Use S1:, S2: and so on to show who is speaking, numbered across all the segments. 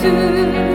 S1: To.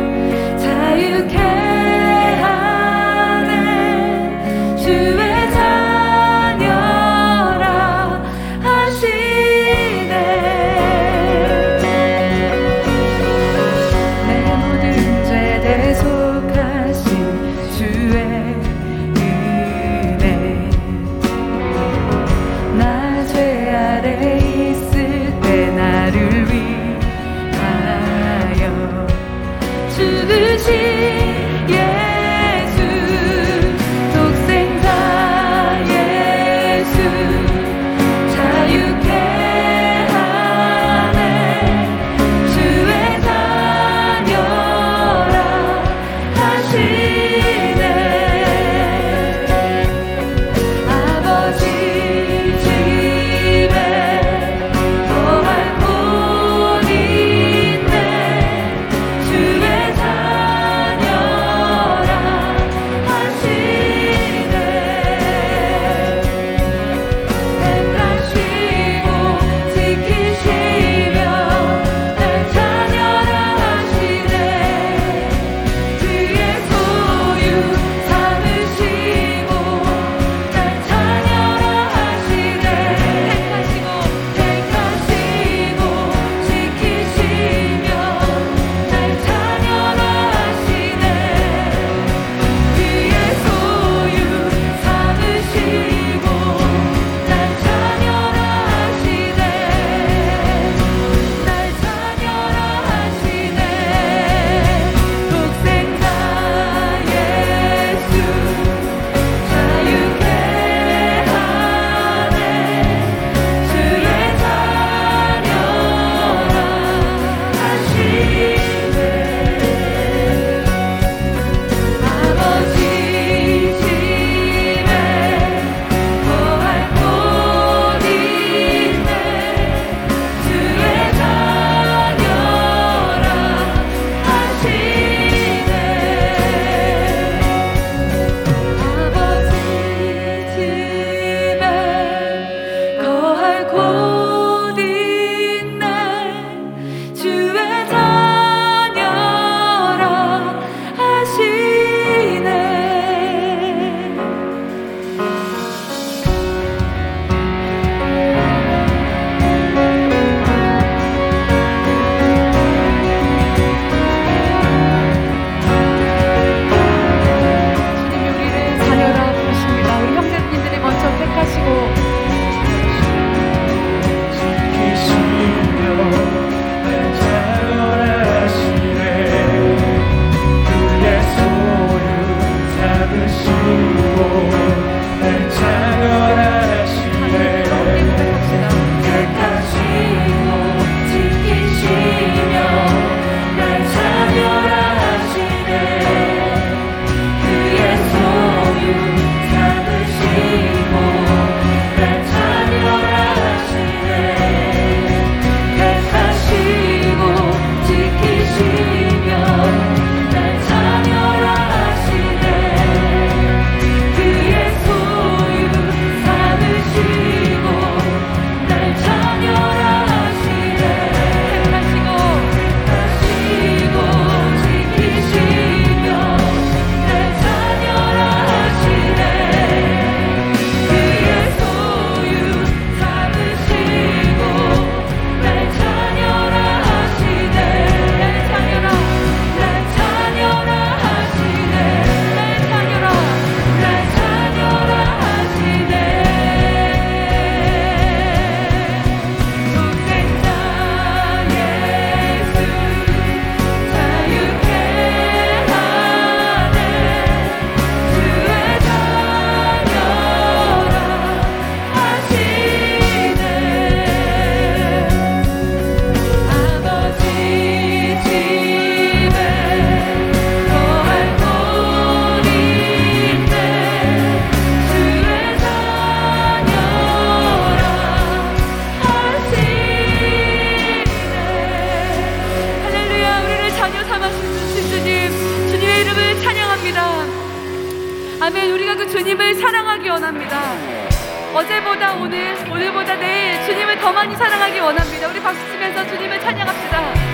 S1: 오늘 오늘보다 내일 주님을 더 많이 사랑하기 원합니다. 우리 박수 치면서 주님을 찬양합시다.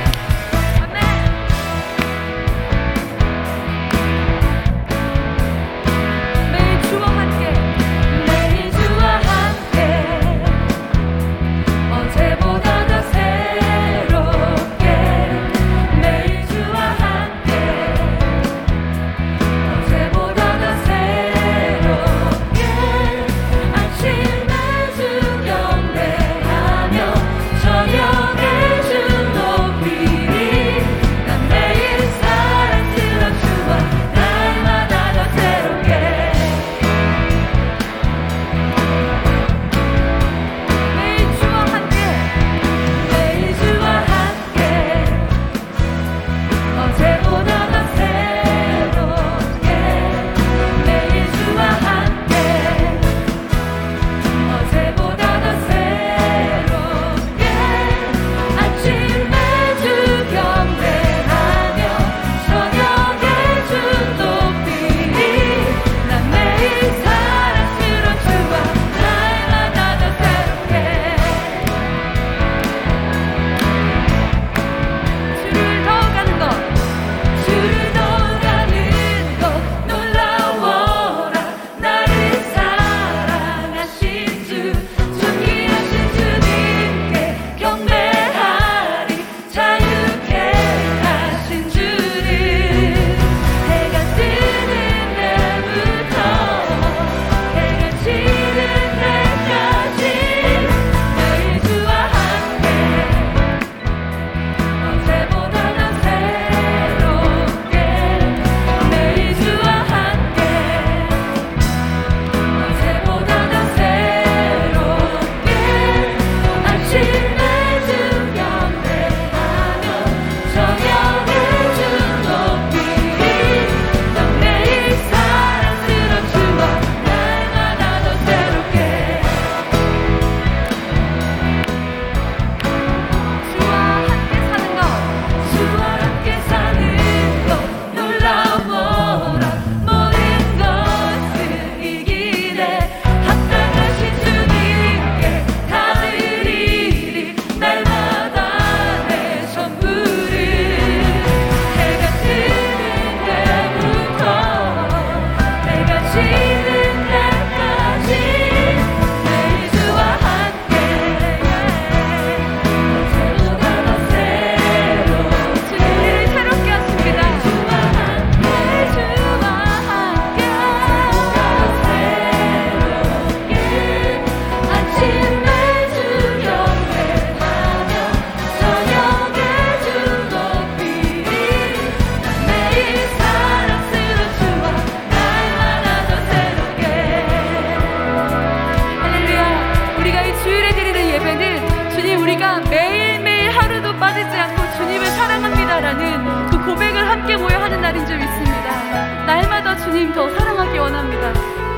S1: 날마다 주님 더 사랑하기 원합니다.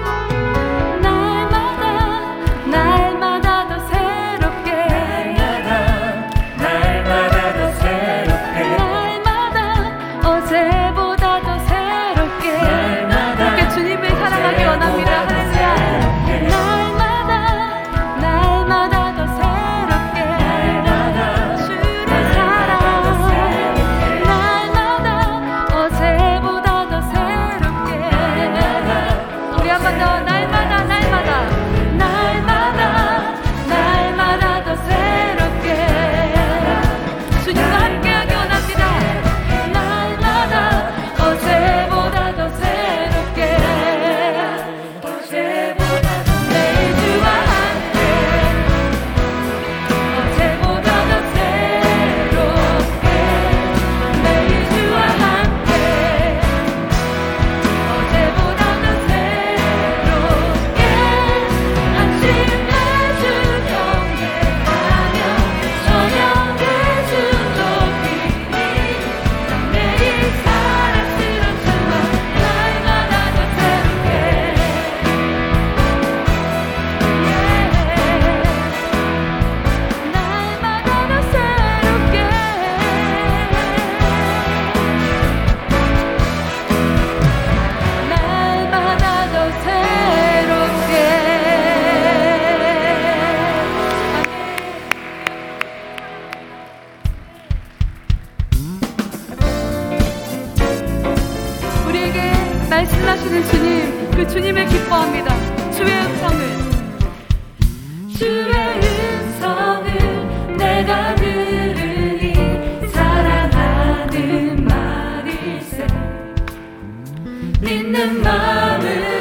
S2: 믿는 마음을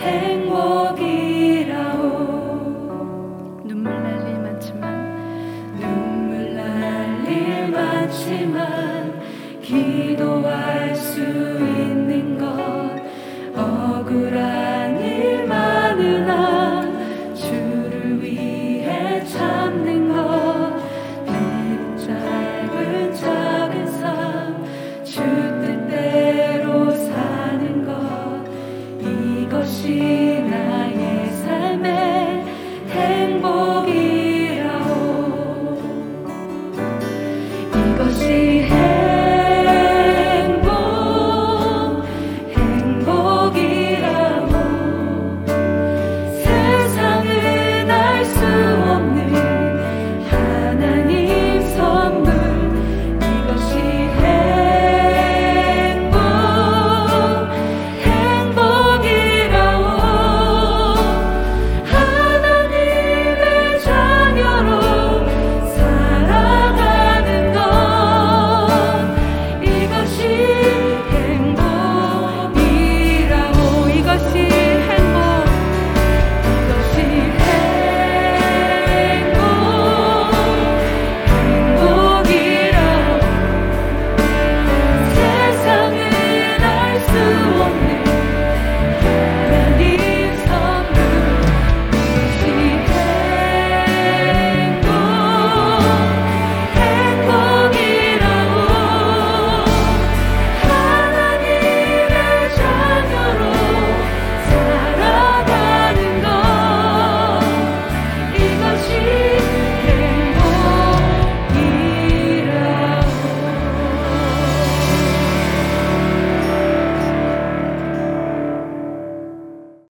S2: 행복이